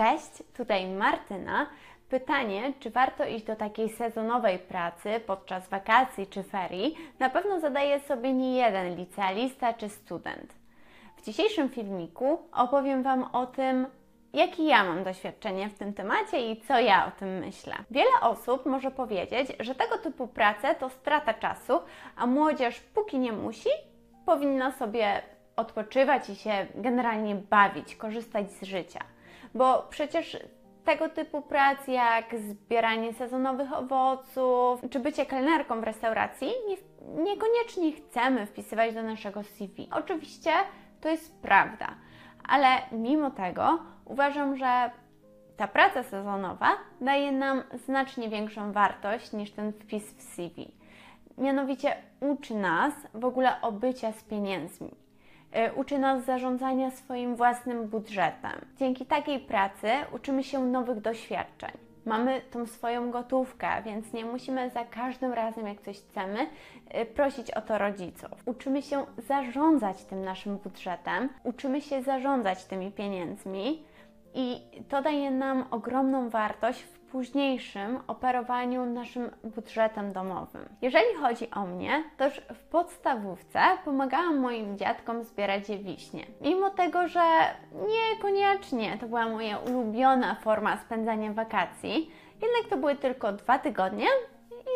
Cześć, tutaj Martyna. Pytanie, czy warto iść do takiej sezonowej pracy podczas wakacji czy ferii, na pewno zadaje sobie nie jeden licealista czy student. W dzisiejszym filmiku opowiem Wam o tym, jakie ja mam doświadczenie w tym temacie i co ja o tym myślę. Wiele osób może powiedzieć, że tego typu prace to strata czasu, a młodzież póki nie musi, powinna sobie odpoczywać i się generalnie bawić, korzystać z życia. Bo przecież tego typu prac jak zbieranie sezonowych owoców czy bycie kelnerką w restauracji nie, niekoniecznie chcemy wpisywać do naszego CV. Oczywiście to jest prawda, ale mimo tego uważam, że ta praca sezonowa daje nam znacznie większą wartość niż ten wpis w CV. Mianowicie uczy nas w ogóle obycia z pieniędzmi. Y, uczy nas zarządzania swoim własnym budżetem. Dzięki takiej pracy uczymy się nowych doświadczeń. Mamy tą swoją gotówkę, więc nie musimy za każdym razem, jak coś chcemy, y, prosić o to rodziców. Uczymy się zarządzać tym naszym budżetem, uczymy się zarządzać tymi pieniędzmi i to daje nam ogromną wartość w późniejszym operowaniu naszym budżetem domowym. Jeżeli chodzi o mnie, to już w podstawówce pomagałam moim dziadkom zbierać wiśnie. Mimo tego, że niekoniecznie to była moja ulubiona forma spędzania wakacji, jednak to były tylko dwa tygodnie,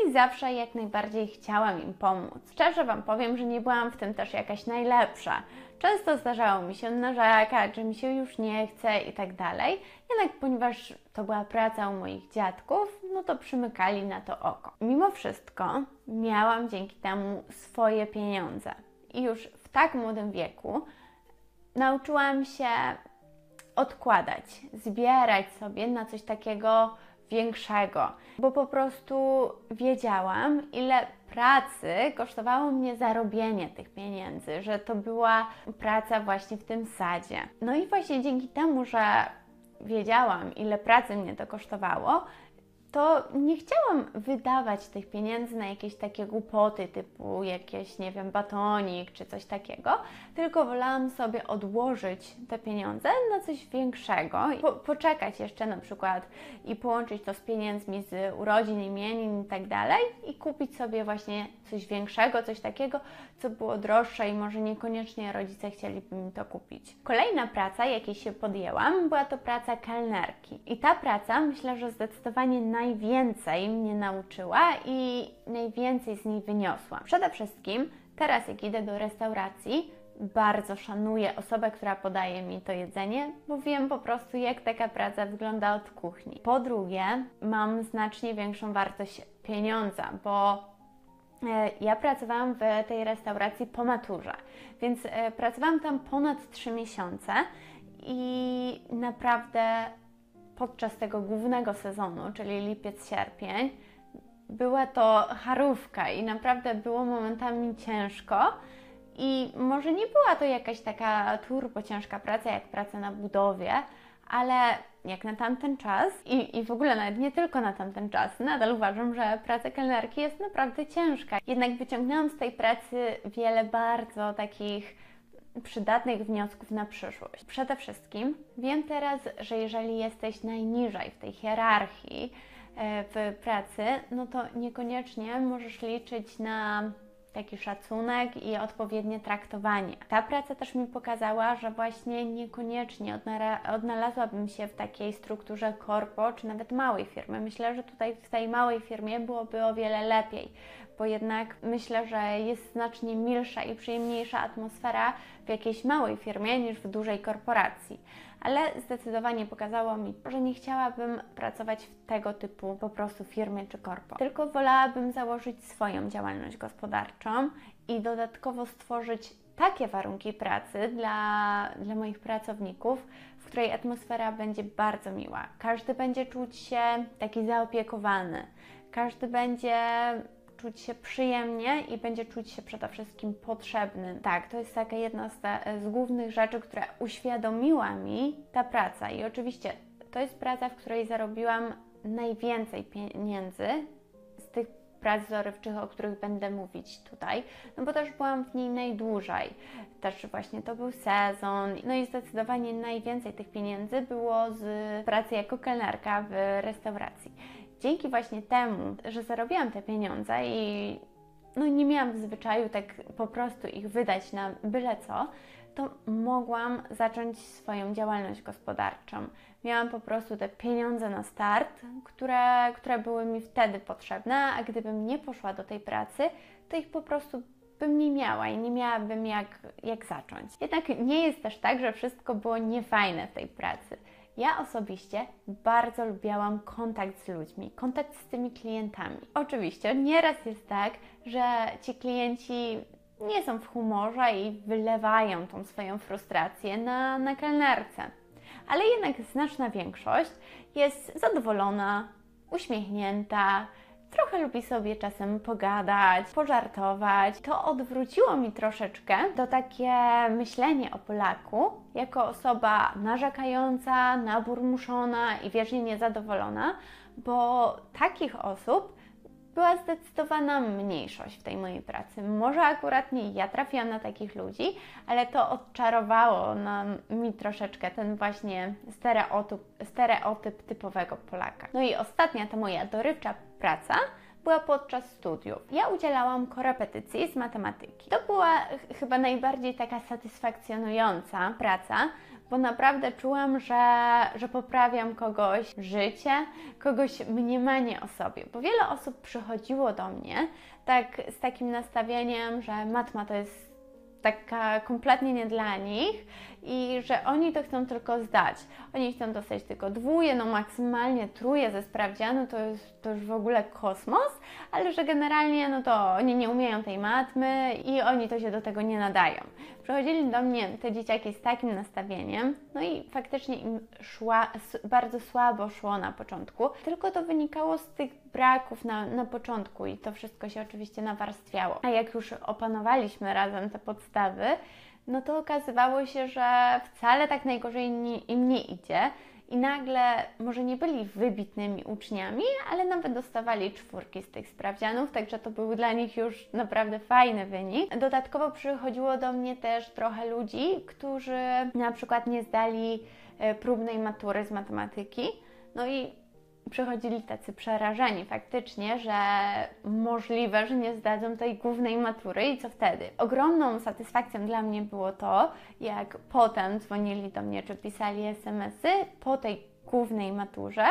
i zawsze jak najbardziej chciałam im pomóc. Szczerze Wam powiem, że nie byłam w tym też jakaś najlepsza. Często zdarzało mi się narzekać, że mi się już nie chce i tak dalej. Jednak ponieważ to była praca u moich dziadków, no to przymykali na to oko. Mimo wszystko miałam dzięki temu swoje pieniądze. I już w tak młodym wieku nauczyłam się odkładać, zbierać sobie na coś takiego większego, bo po prostu wiedziałam, ile pracy kosztowało mnie zarobienie tych pieniędzy, że to była praca właśnie w tym sadzie. No i właśnie dzięki temu, że wiedziałam, ile pracy mnie to kosztowało, to nie chciałam wydawać tych pieniędzy na jakieś takie głupoty typu jakieś, nie wiem, batonik czy coś takiego, tylko wolałam sobie odłożyć te pieniądze na coś większego, po, poczekać jeszcze na przykład i połączyć to z pieniędzmi z urodzin, imienin i tak dalej i kupić sobie właśnie coś większego, coś takiego, co było droższe i może niekoniecznie rodzice chcieliby mi to kupić. Kolejna praca, jakiej się podjęłam, była to praca kelnerki. I ta praca myślę, że zdecydowanie naj najwięcej mnie nauczyła i najwięcej z niej wyniosłam. Przede wszystkim, teraz jak idę do restauracji, bardzo szanuję osobę, która podaje mi to jedzenie, bo wiem po prostu, jak taka praca wygląda od kuchni. Po drugie, mam znacznie większą wartość pieniądza, bo e, ja pracowałam w tej restauracji po maturze, więc e, pracowałam tam ponad 3 miesiące i naprawdę podczas tego głównego sezonu, czyli lipiec-sierpień, była to charówka i naprawdę było momentami ciężko. I może nie była to jakaś taka turbo ciężka praca, jak praca na budowie, ale jak na tamten czas i, i w ogóle nawet nie tylko na tamten czas, nadal uważam, że praca kelnerki jest naprawdę ciężka. Jednak wyciągnęłam z tej pracy wiele bardzo takich przydatnych wniosków na przyszłość. Przede wszystkim wiem teraz, że jeżeli jesteś najniżej w tej hierarchii e, w pracy, no to niekoniecznie możesz liczyć na taki szacunek i odpowiednie traktowanie. Ta praca też mi pokazała, że właśnie niekoniecznie odnalazłabym się w takiej strukturze korpo czy nawet małej firmy. Myślę, że tutaj w tej małej firmie byłoby o wiele lepiej, bo jednak myślę, że jest znacznie milsza i przyjemniejsza atmosfera w jakiejś małej firmie niż w dużej korporacji. Ale zdecydowanie pokazało mi, że nie chciałabym pracować w tego typu po prostu firmie czy korpo. Tylko wolałabym założyć swoją działalność gospodarczą i dodatkowo stworzyć takie warunki pracy dla, dla moich pracowników, w której atmosfera będzie bardzo miła. Każdy będzie czuć się taki zaopiekowany, każdy będzie czuć się przyjemnie i będzie czuć się przede wszystkim potrzebny. Tak, to jest taka jedna z, te, z głównych rzeczy, która uświadomiła mi ta praca. I oczywiście to jest praca, w której zarobiłam najwięcej pieniędzy z tych prac dorywczych, o których będę mówić tutaj, no bo też byłam w niej najdłużej. Też właśnie to był sezon, no i zdecydowanie najwięcej tych pieniędzy było z pracy jako kelnerka w restauracji. Dzięki właśnie temu, że zarobiłam te pieniądze i no nie miałam w zwyczaju tak po prostu ich wydać na byle co, to mogłam zacząć swoją działalność gospodarczą. Miałam po prostu te pieniądze na start, które, które były mi wtedy potrzebne, a gdybym nie poszła do tej pracy, to ich po prostu bym nie miała i nie miałabym jak, jak zacząć. Jednak nie jest też tak, że wszystko było niefajne w tej pracy. Ja osobiście bardzo lubiałam kontakt z ludźmi, kontakt z tymi klientami. Oczywiście nieraz jest tak, że ci klienci nie są w humorze i wylewają tą swoją frustrację na, na kelnerce. Ale jednak znaczna większość jest zadowolona, uśmiechnięta, trochę lubi sobie czasem pogadać, pożartować. To odwróciło mi troszeczkę to takie myślenie o Polaku jako osoba narzekająca, naburmuszona i wiecznie niezadowolona, bo takich osób była zdecydowana mniejszość w tej mojej pracy. Może akurat nie ja trafiłam na takich ludzi, ale to odczarowało na mi troszeczkę ten właśnie stereotyp, stereotyp typowego Polaka. No i ostatnia ta moja dorywcza praca była podczas studiów. Ja udzielałam korepetycji z matematyki. To była chyba najbardziej taka satysfakcjonująca praca, bo naprawdę czułam, że, że poprawiam kogoś życie, kogoś mniemanie o sobie. Bo wiele osób przychodziło do mnie tak z takim nastawieniem, że matma to jest taka kompletnie nie dla nich i że oni to chcą tylko zdać. Oni chcą dostać tylko dwóje, no maksymalnie truje ze sprawdzianu, to, jest, to już w ogóle kosmos, ale że generalnie no to oni nie umieją tej matmy i oni to się do tego nie nadają. Przychodzili do mnie te dzieciaki z takim nastawieniem, no i faktycznie im szła, bardzo słabo szło na początku, tylko to wynikało z tych braków na, na początku i to wszystko się oczywiście nawarstwiało. A jak już opanowaliśmy razem te podstawy, no to okazywało się, że wcale tak najgorzej im nie idzie. I nagle może nie byli wybitnymi uczniami, ale nawet dostawali czwórki z tych sprawdzianów, także to był dla nich już naprawdę fajny wynik. Dodatkowo przychodziło do mnie też trochę ludzi, którzy na przykład nie zdali e, próbnej matury z matematyki. No i przychodzili tacy przerażeni faktycznie, że możliwe, że nie zdadzą tej głównej matury i co wtedy? Ogromną satysfakcją dla mnie było to, jak potem dzwonili do mnie czy pisali SMS-y po tej głównej maturze,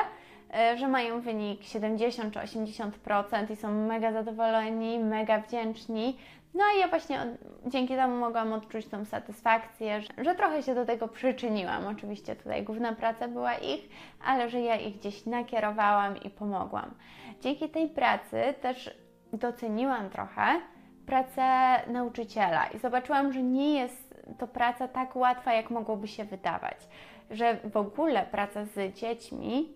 że mają wynik 70 czy 80% i są mega zadowoleni, mega wdzięczni, no i ja właśnie dzięki temu mogłam odczuć tą satysfakcję, że, że, trochę się do tego przyczyniłam. Oczywiście tutaj główna praca była ich, ale że ja ich gdzieś nakierowałam i pomogłam. Dzięki tej pracy też doceniłam trochę pracę nauczyciela i zobaczyłam, że nie jest to praca tak łatwa, jak mogłoby się wydawać. Że w ogóle praca z dziećmi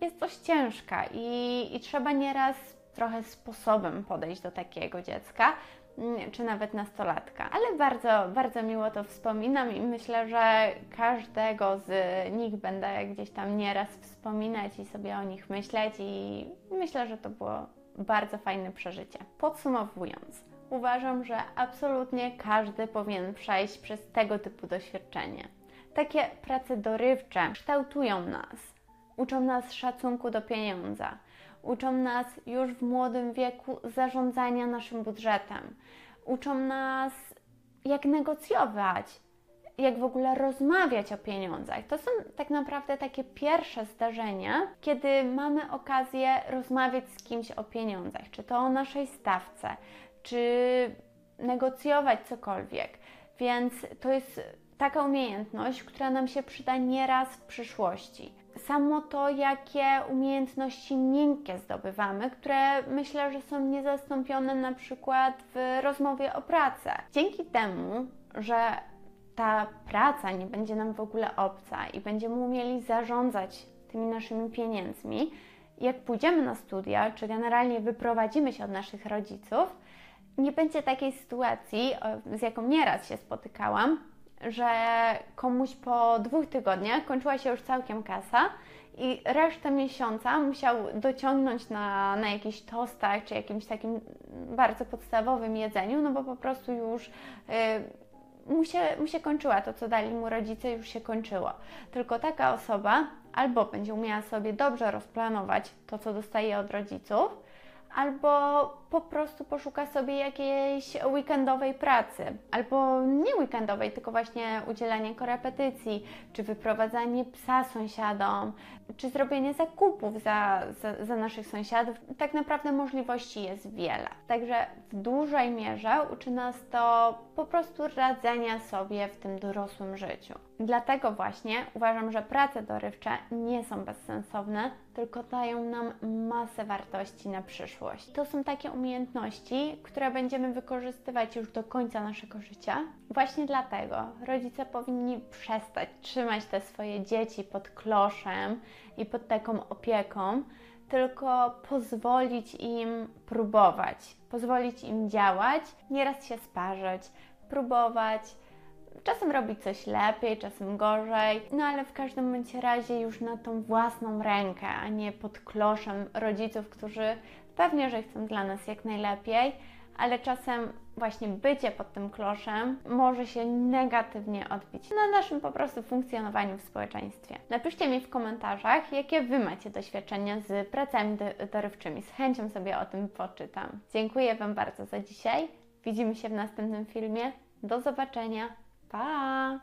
jest dość ciężka i, i trzeba nieraz trochę sposobem podejść do takiego dziecka, Mm, czy nawet nastolatka. Ale bardzo, bardzo miło to wspominam i myślę, że każdego z nich będę gdzieś tam nieraz wspominać i sobie o nich myśleć i myślę, że to było bardzo fajne przeżycie. Podsumowując, uważam, że absolutnie każdy powinien przejść przez tego typu doświadczenie. Takie prace dorywcze kształtują nas, uczą nas szacunku do pieniądza uczą nas już w młodym wieku zarządzania naszym budżetem, uczą nas jak negocjować, jak w ogóle rozmawiać o pieniądzach. To są tak naprawdę takie pierwsze zdarzenia, kiedy mamy okazję rozmawiać z kimś o pieniądzach, czy to o naszej stawce, czy negocjować cokolwiek. Więc to jest taka umiejętność, która nam się przyda nieraz w przyszłości samo to, jakie umiejętności miękkie zdobywamy, które myślę, że są niezastąpione na przykład w rozmowie o pracę. Dzięki temu, że ta praca nie będzie nam w ogóle obca i będziemy umieli zarządzać tymi naszymi pieniędzmi, jak pójdziemy na studia, czy generalnie wyprowadzimy się od naszych rodziców, nie będzie takiej sytuacji, z jaką nieraz się spotykałam, że komuś po dwóch tygodniach kończyła się już całkiem kasa i resztę miesiąca musiał dociągnąć na, na jakichś tostach czy jakimś takim bardzo podstawowym jedzeniu, no bo po prostu już yy, mu, się, mu się kończyła to, co dali mu rodzice, już się kończyło. Tylko taka osoba albo będzie umiała sobie dobrze rozplanować to, co dostaje od rodziców, albo po prostu poszuka sobie jakiejś weekendowej pracy, albo nie weekendowej, tylko właśnie udzielanie korepetycji, czy wyprowadzanie psa sąsiadom, czy zrobienie zakupów za, za, za naszych sąsiadów. Tak naprawdę możliwości jest wiele. Także w dużej mierze uczy nas to po prostu radzenia sobie w tym dorosłym życiu. Dlatego właśnie uważam, że prace dorywcze nie są bezsensowne, tylko dają nam masę wartości na przyszłość. To są takie umiejętności, które będziemy wykorzystywać już do końca naszego życia. Właśnie dlatego rodzice powinni przestać trzymać te swoje dzieci pod kloszem i pod taką opieką, tylko pozwolić im próbować, pozwolić im działać, nieraz się sparzyć, próbować. Czasem robić coś lepiej, czasem gorzej, no ale w każdym bądź razie już na tą własną rękę, a nie pod kloszem rodziców, którzy pewnie, że chcą dla nas jak najlepiej, ale czasem właśnie bycie pod tym kloszem może się negatywnie odbić na naszym po prostu funkcjonowaniu w społeczeństwie. Napiszcie mi w komentarzach, jakie Wy macie doświadczenia z pracami dorywczymi. Z chęcią sobie o tym poczytam. Dziękuję Wam bardzo za dzisiaj. Widzimy się w następnym filmie. Do zobaczenia. Bye.